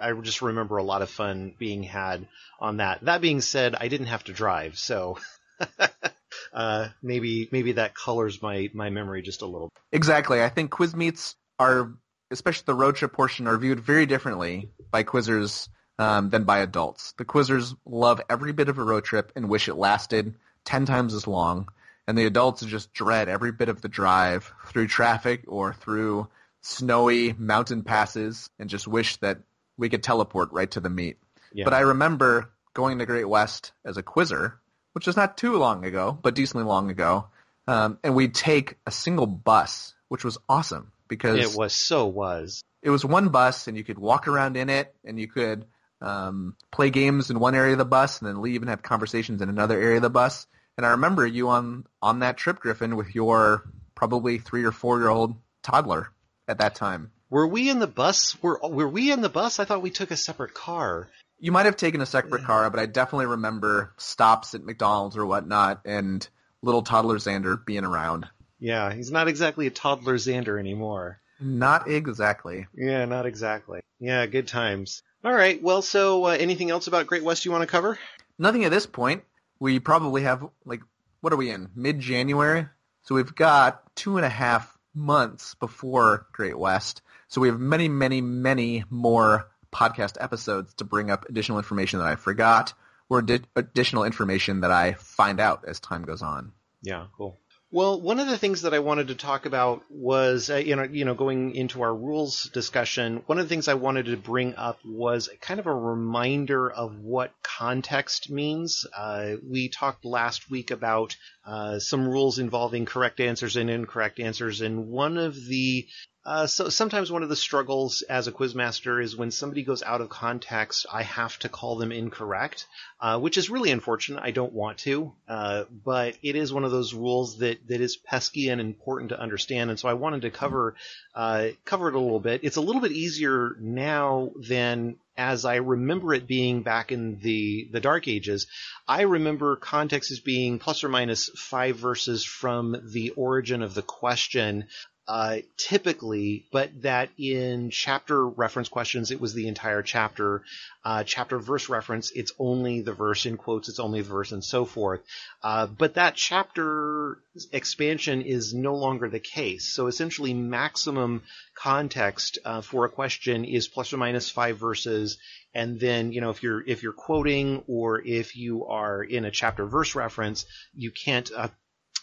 I, just remember a lot of fun being had on that. That being said, I didn't have to drive, so [LAUGHS] uh, maybe maybe that colors my my memory just a little. Exactly. I think quiz meets are, especially the road trip portion, are viewed very differently by quizzers um, than by adults. The quizzers love every bit of a road trip and wish it lasted 10 times as long. And the adults just dread every bit of the drive through traffic or through snowy mountain passes and just wish that we could teleport right to the meet. Yeah. But I remember going to Great West as a quizzer, which was not too long ago, but decently long ago. Um, and we'd take a single bus, which was awesome because it was so was. It was one bus, and you could walk around in it, and you could um, play games in one area of the bus and then leave and have conversations in another area of the bus. And I remember you on on that trip, Griffin, with your probably three or four year old toddler at that time. Were we in the bus? Were were we in the bus? I thought we took a separate car. You might have taken a separate car, but I definitely remember stops at McDonald's or whatnot, and little toddler Xander being around. Yeah, he's not exactly a toddler Xander anymore. Not exactly. Yeah, not exactly. Yeah, good times. All right. Well, so uh, anything else about Great West you want to cover? Nothing at this point. We probably have like what are we in mid January? So we've got two and a half months before Great West. So we have many, many, many more podcast episodes to bring up additional information that I forgot or additional information that I find out as time goes on. Yeah, cool. Well, one of the things that I wanted to talk about was, uh, you know, you know, going into our rules discussion. One of the things I wanted to bring up was kind of a reminder of what context means. Uh, we talked last week about uh, some rules involving correct answers and incorrect answers, and one of the Uh, so sometimes one of the struggles as a quizmaster is when somebody goes out of context, I have to call them incorrect, uh, which is really unfortunate. I don't want to, uh, but it is one of those rules that that is pesky and important to understand. And so I wanted to cover uh, cover it a little bit. It's a little bit easier now than as I remember it being back in the the Dark Ages. I remember context as being plus or minus five verses from the origin of the question uh, typically, but that in chapter reference questions, it was the entire chapter. Uh, chapter verse reference, it's only the verse in quotes, it's only the verse and so forth. Uh, but that chapter expansion is no longer the case. So essentially, maximum context uh, for a question is plus or minus five verses. And then, you know, if you're if you're quoting or if you are in a chapter verse reference, you can't uh,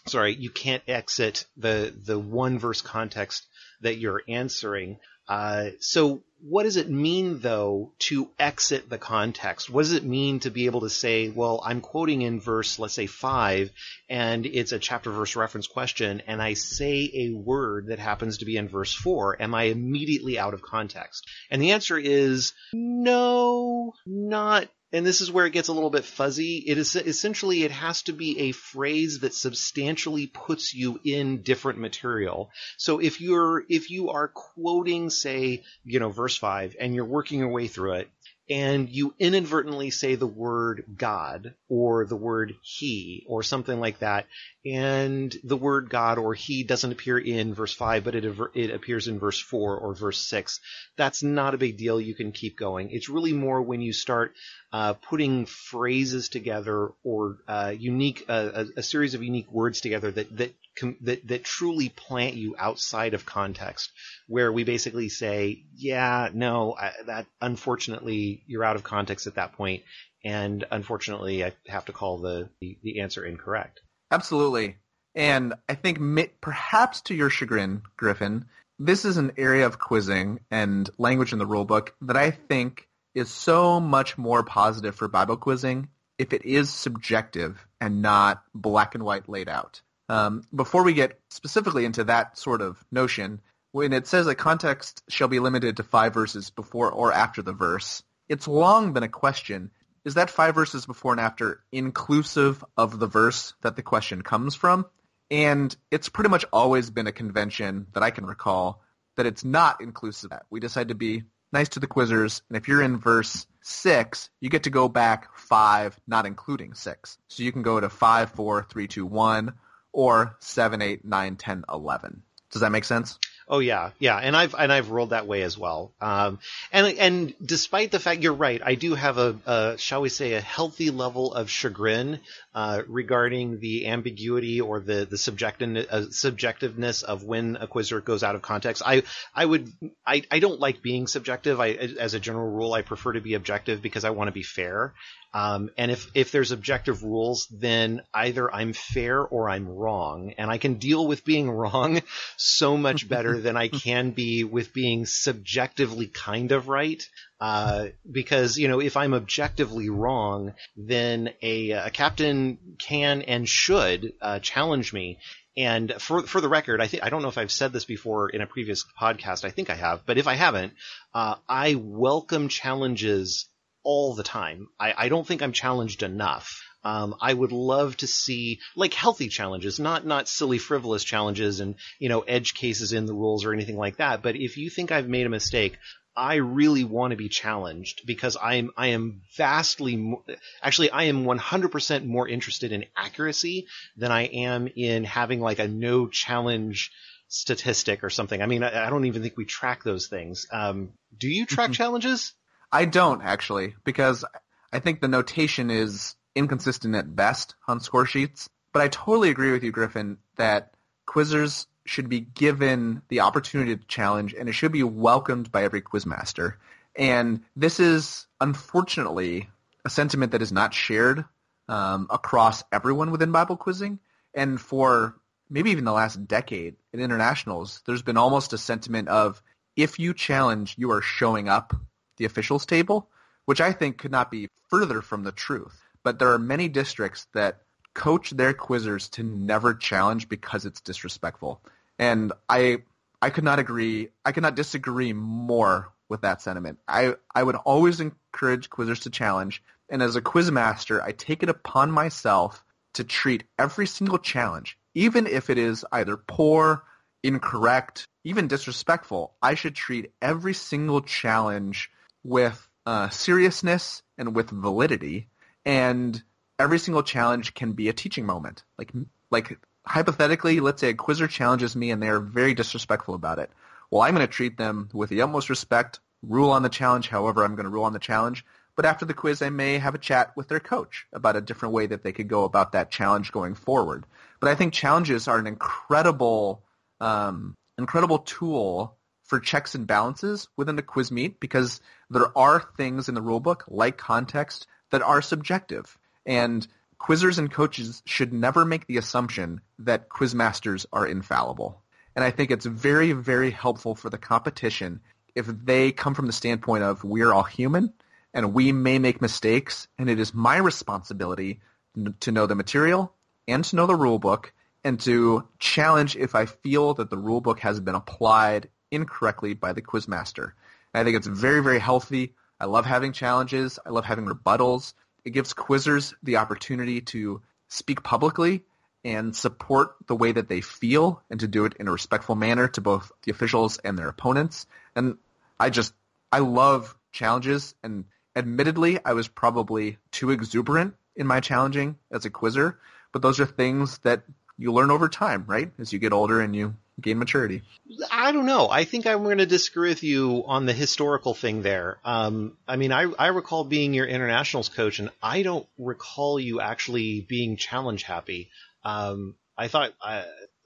sorry, you can't exit the the one verse context that you're answering. Uh, so what does it mean though to exit the context? What does it mean to be able to say, well, I'm quoting in verse, let's say five, and it's a chapter verse reference question, and I say a word that happens to be in verse four. Am I immediately out of context? And the answer is no, not and this is where it gets a little bit fuzzy. It is essentially it has to be a phrase that substantially puts you in different material. So if you're if you are quoting, say, you know, verse five, and you're working your way through it, and you inadvertently say the word God or the word He or something like that, and the word God or He doesn't appear in verse 5, but it, it appears in verse 4 or verse 6, that's not a big deal. You can keep going. It's really more when you start uh, putting phrases together or uh, unique uh, a, a, series of unique words together that that that that truly plant you outside of context, where we basically say, yeah, no, I, that unfortunately you're out of context at that point, and unfortunately I have to call the the, the answer incorrect. Absolutely, and I think perhaps to your chagrin, Griffin, this is an area of quizzing and language in the rulebook that I think is so much more positive for Bible quizzing if it is subjective and not black and white laid out. Um, before we get specifically into that sort of notion, when it says that context shall be limited to five verses before or after the verse, it's long been a question. Is that five verses before and after inclusive of the verse that the question comes from? And it's pretty much always been a convention that I can recall that it's not inclusive. We decide to be nice to the quizzers, and if you're in verse 6, you get to go back 5, not including 6. So you can go to 5, 4, 3, 2, 1, or 7, 8, 9, 10, 11. Does that make sense? Oh yeah, yeah, and I've and I've rolled that way as well. Um, and and despite the fact you're right, I do have a, a shall we say a healthy level of chagrin uh, regarding the ambiguity or the the subjective, uh, subjectiveness of when a quizzer goes out of context. I I would I, I don't like being subjective. I as a general rule, I prefer to be objective because I want to be fair. Um, and if, if there's objective rules, then either I'm fair or I'm wrong. And I can deal with being wrong [LAUGHS] so much better [LAUGHS] than I can be with being subjectively kind of right. Uh, because, you know, if I'm objectively wrong, then a, a captain can and should uh, challenge me. And for for the record, I think I don't know if I've said this before in a previous podcast. I think I have, but if I haven't, uh, I welcome challenges all the time. I, I don't think I'm challenged enough. Um, I would love to see like healthy challenges, not not silly frivolous challenges and you know edge cases in the rules or anything like that. But if you think I've made a mistake, I really want to be challenged because I'm I am vastly more, actually I am 100% more interested in accuracy than I am in having like a no challenge statistic or something. I mean I, I don't even think we track those things. Um, do you track mm-hmm. challenges? I don't actually, because I think the notation is inconsistent at best on score sheets. But I totally agree with you, Griffin, that quizzers should be given the opportunity to challenge, and it should be welcomed by every quizmaster. And this is unfortunately a sentiment that is not shared um, across everyone within Bible quizzing. And for maybe even the last decade in internationals, there's been almost a sentiment of if you challenge, you are showing up the officials table, which I think could not be further from the truth. But there are many districts that coach their quizzers to never challenge because it's disrespectful. And I I could not agree. I could not disagree more with that sentiment. I, I would always encourage quizzers to challenge, and as a quiz master, I take it upon myself to treat every single challenge, even if it is either poor, incorrect, even disrespectful. I should treat every single challenge with uh, seriousness and with validity, and every single challenge can be a teaching moment. Like like hypothetically, let's say a quizzer challenges me and they're very disrespectful about it. Well, I'm going to treat them with the utmost respect, rule on the challenge however I'm going to rule on the challenge. But after the quiz, I may have a chat with their coach about a different way that they could go about that challenge going forward. But I think challenges are an incredible, um, incredible tool for checks and balances within the quiz meet because there are things in the rulebook, like context, that are subjective. And quizzers and coaches should never make the assumption that quizmasters are infallible. And I think it's very, very helpful for the competition if they come from the standpoint of we're all human and we may make mistakes and it is my responsibility to know the material and to know the rule book and to challenge if I feel that the rule book has been applied incorrectly by the quizmaster. I think it's very, very healthy. I love having challenges. I love having rebuttals. It gives quizzers the opportunity to speak publicly and support the way that they feel and to do it in a respectful manner to both the officials and their opponents. And I just, I love challenges and admittedly I was probably too exuberant in my challenging as a quizzer, but those are things that you learn over time, right? As you get older and you gain maturity. I don't know. I think I'm going to disagree with you on the historical thing there. Um, I mean, I, I recall being your internationals coach, and I don't recall you actually being challenge happy. Um, I thought,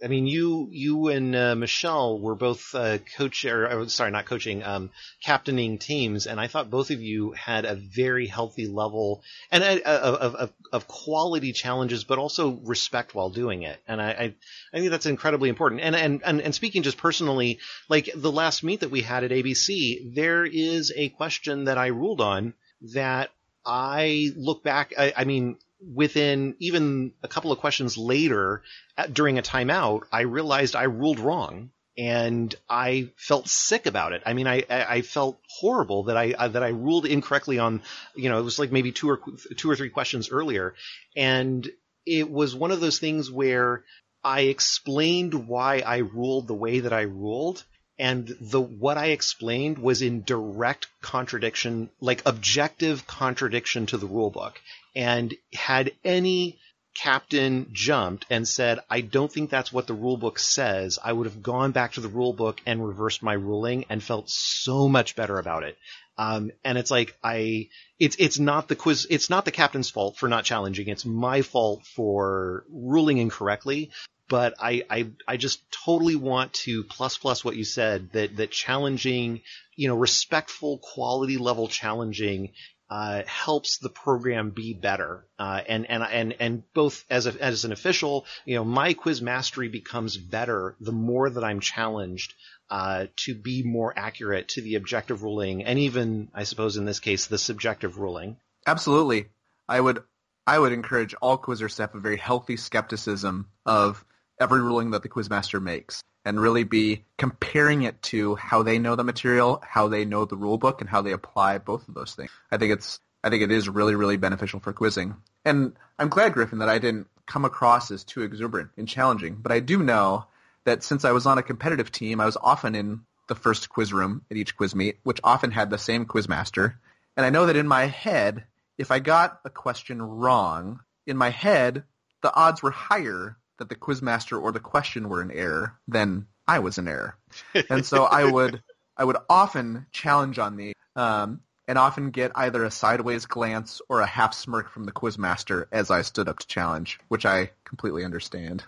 I mean, you you and uh, Michelle were both uh, coach or uh, sorry, not coaching, um, captaining teams, and I thought both of you had a very healthy level and uh, of, of, of quality challenges, but also respect while doing it. And I, I, I think that's incredibly important. And, and and and speaking just personally, like the last meet that we had at ABC, there is a question that I ruled on that I look back. I, I mean, within even a couple of questions later during a timeout, I realized I ruled wrong and I felt sick about it. I mean, I, I felt horrible that I, uh, that I ruled incorrectly on, you know, it was like maybe two or two or three questions earlier. And it was one of those things where I explained why I ruled the way that I ruled and the what I explained was in direct contradiction, like objective contradiction to the rule book. And had any captain jumped and said, I don't think that's what the rule book says, I would have gone back to the rule book and reversed my ruling and felt so much better about it. Um, and it's like I, it's it's not the quiz, it's not the captain's fault for not challenging. It's my fault for ruling incorrectly. But I, I, I just totally want to plus plus what you said that that challenging, you know, respectful quality level challenging uh, helps the program be better. Uh, and, and, and, and both as a, as an official, you know, my quiz mastery becomes better the more that I'm challenged, uh, to be more accurate to the objective ruling and even, I suppose in this case, the subjective ruling. Absolutely. I would, I would encourage all quizzers to have a very healthy skepticism of every ruling that the quizmaster makes and really be comparing it to how they know the material, how they know the rule book, and how they apply both of those things. I think it's I think it is really, really beneficial for quizzing. And I'm glad, Griffin, that I didn't come across as too exuberant and challenging. But I do know that since I was on a competitive team, I was often in the first quiz room at each quiz meet, which often had the same quizmaster. And I know that in my head, if I got a question wrong, in my head, the odds were higher that the quizmaster or the question were in error, then I was in error. [LAUGHS] and so I would I would often challenge on the um, and often get either a sideways glance or a half smirk from the quizmaster as I stood up to challenge, which I completely understand.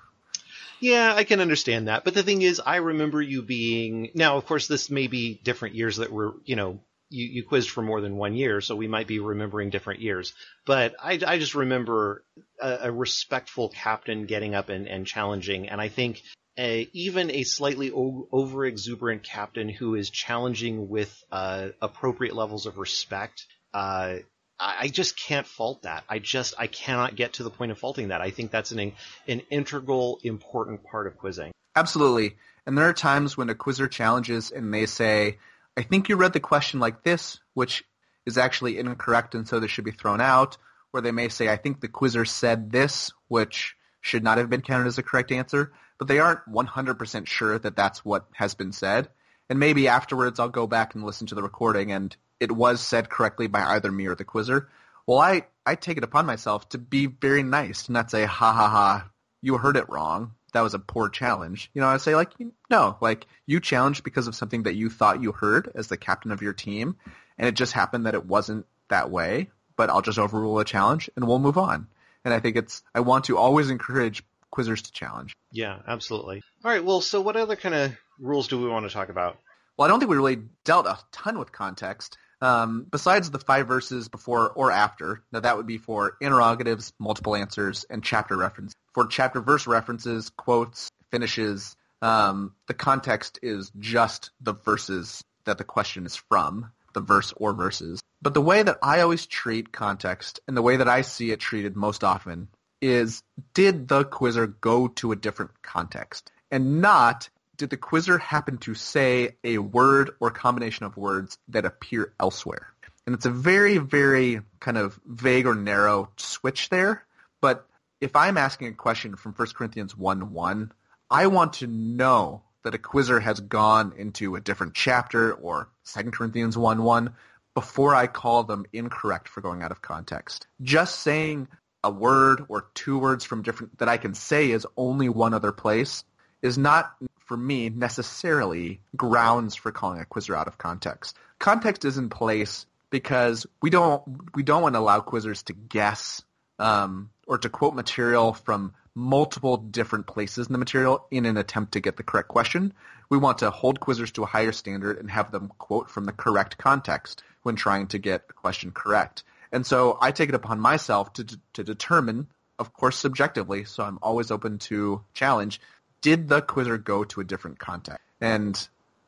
Yeah, I can understand that. But the thing is, I remember you being now. Of course, this may be different years that were you know you, you quizzed for more than one year, so we might be remembering different years. But I, I just remember a, a, respectful captain getting up and, and challenging, and I think a, even a slightly o- over exuberant captain who is challenging with uh, appropriate levels of respect. Uh, I just can't fault that. I just I cannot get to the point of faulting that. I think that's an an integral important part of quizzing. Absolutely. And there are times when a quizzer challenges and they say, I think you read the question like this, which is actually incorrect and so this should be thrown out. Or they may say, I think the quizzer said this, which should not have been counted as a correct answer. But they aren't 100% sure that that's what has been said. And maybe afterwards I'll go back and listen to the recording and it was said correctly by either me or the quizzer. Well, I, I take it upon myself to be very nice, to not say, ha ha ha, you heard it wrong that was a poor challenge. You know, I say like, no, like you challenged because of something that you thought you heard as the captain of your team, and it just happened that it wasn't that way. But I'll just overrule a challenge and we'll move on. And I think it's I want to always encourage quizzers to challenge. Yeah, absolutely. All right. Well, so what other kind of rules do we want to talk about? Well, I don't think we really dealt a ton with context. Um, besides the five verses before or after, now that would be for interrogatives, multiple answers, and chapter reference. For chapter verse references, quotes, finishes, um, the context is just the verses that the question is from, the verse or verses. But the way that I always treat context and the way that I see it treated most often is did the quizzer go to a different context? And not did the quizzer happen to say a word or combination of words that appear elsewhere? And it's a very, very kind of vague or narrow switch there. But if I'm asking a question from 1 Corinthians 1 1, I want to know that a quizzer has gone into a different chapter or 2 Corinthians 1 1 before I call them incorrect for going out of context. Just saying a word or two words from different that I can say is only one other place is not for me, necessarily grounds for calling a quizzer out of context. Context is in place because we don't we don't want to allow quizzers to guess um, or to quote material from multiple different places in the material in an attempt to get the correct question. We want to hold quizzers to a higher standard and have them quote from the correct context when trying to get a question correct. And so I take it upon myself to, to determine, of course subjectively, so I'm always open to challenge, did the quizzer go to a different context? And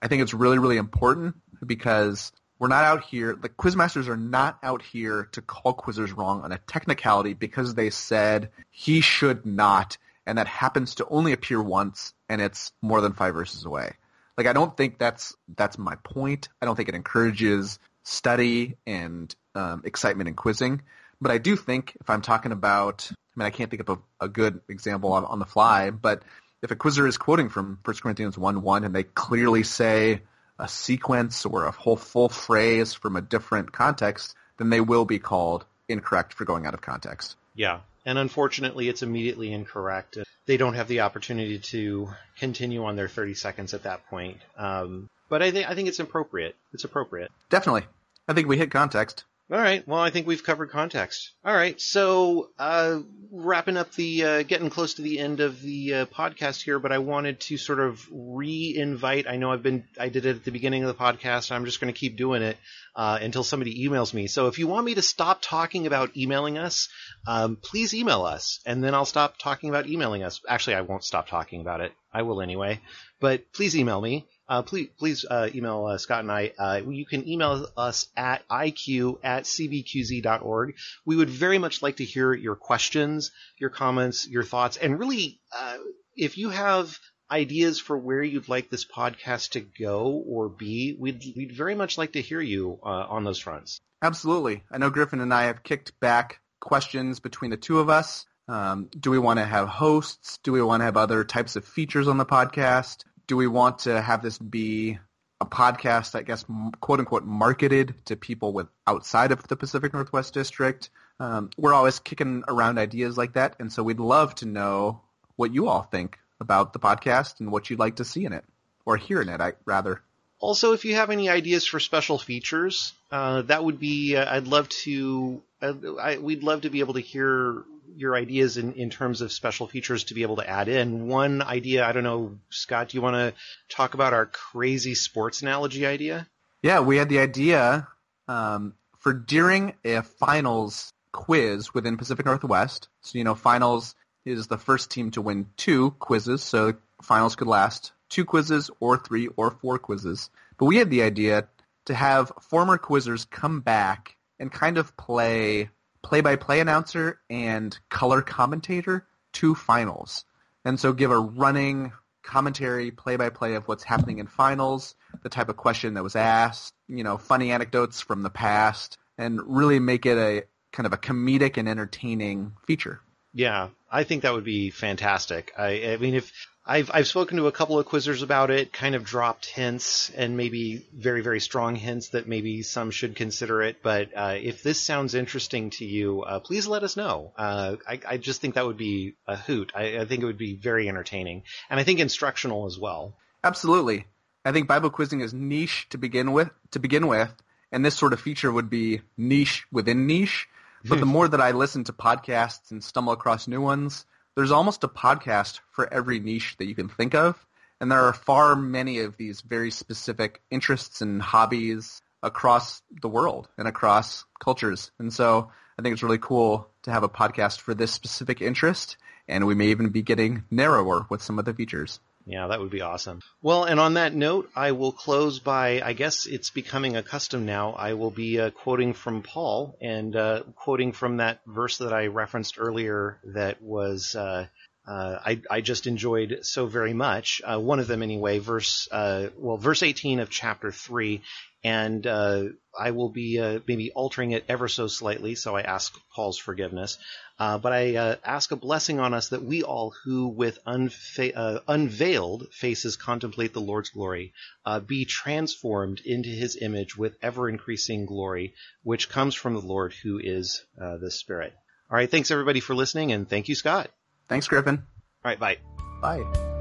I think it's really, really important because we're not out here, the quizmasters are not out here to call quizzers wrong on a technicality because they said he should not, and that happens to only appear once, and it's more than five verses away. Like I don't think that's that's my point. I don't think it encourages study and um, excitement in quizzing. But I do think if I'm talking about, I mean, I can't think of a, a good example on, on the fly, but if a quizzer is quoting from 1 Corinthians 1 1 and they clearly say a sequence or a whole full phrase from a different context, then they will be called incorrect for going out of context. Yeah. And unfortunately, it's immediately incorrect. They don't have the opportunity to continue on their 30 seconds at that point. Um, but I think I think it's appropriate. It's appropriate. Definitely. I think we hit context. All right. Well, I think we've covered context. All right. So, uh, wrapping up the, uh, getting close to the end of the uh, podcast here, but I wanted to sort of re-invite. I know I've been, I did it at the beginning of the podcast. I'm just going to keep doing it uh, until somebody emails me. So, if you want me to stop talking about emailing us, um, please email us, and then I'll stop talking about emailing us. Actually, I won't stop talking about it. I will anyway. But please email me uh, please please uh, email uh, Scott and I. Uh, you can email us at iq at cbqz.org. We would very much like to hear your questions, your comments, your thoughts, and really, uh, if you have ideas for where you'd like this podcast to go or be, we'd, we'd very much like to hear you uh, on those fronts. Absolutely. I know Griffin and I have kicked back questions between the two of us. Um, do we want to have hosts? Do we want to have other types of features on the podcast? Do we want to have this be a podcast, I guess, quote unquote, marketed to people with outside of the Pacific Northwest District? Um, we're always kicking around ideas like that, and so we'd love to know what you all think about the podcast and what you'd like to see in it or hear in it, I rather. Also, if you have any ideas for special features, uh, that would be. Uh, I'd love to. Uh, I, we'd love to be able to hear your ideas in, in terms of special features to be able to add in. One idea, I don't know, Scott, do you want to talk about our crazy sports analogy idea? Yeah, we had the idea um, for during a finals quiz within Pacific Northwest. So, you know, finals is the first team to win two quizzes, so finals could last two quizzes or three or four quizzes. But we had the idea to have former quizzers come back and kind of play play-by-play announcer and color commentator to finals. And so give a running commentary, play-by-play of what's happening in finals, the type of question that was asked, you know, funny anecdotes from the past, and really make it a kind of a comedic and entertaining feature. Yeah, I think that would be fantastic. I, I mean, if I've I've spoken to a couple of quizzers about it, kind of dropped hints and maybe very very strong hints that maybe some should consider it. But uh, if this sounds interesting to you, uh, please let us know. Uh, I, I just think that would be a hoot. I, I think it would be very entertaining and I think instructional as well. Absolutely, I think Bible quizzing is niche to begin with. To begin with, and this sort of feature would be niche within niche. But the more that I listen to podcasts and stumble across new ones, there's almost a podcast for every niche that you can think of. And there are far many of these very specific interests and hobbies across the world and across cultures. And so I think it's really cool to have a podcast for this specific interest. And we may even be getting narrower with some of the features. Yeah, that would be awesome. Well, and on that note, I will close by, I guess it's becoming a custom now. I will be uh, quoting from Paul and uh, quoting from that verse that I referenced earlier that was, uh, uh I, I, just enjoyed so very much. Uh, one of them anyway, verse, uh, well, verse 18 of chapter 3. And I will be maybe altering it ever so slightly, so I ask Paul's forgiveness. Uh, but I uh, ask a blessing on us that we all who with unfa- uh, unveiled faces contemplate the Lord's glory uh, be transformed into his image with ever increasing glory, which comes from the Lord who is uh, the Spirit. All right. Thanks everybody for listening and thank you, Scott. Thanks, Griffin. All right. Bye. Bye.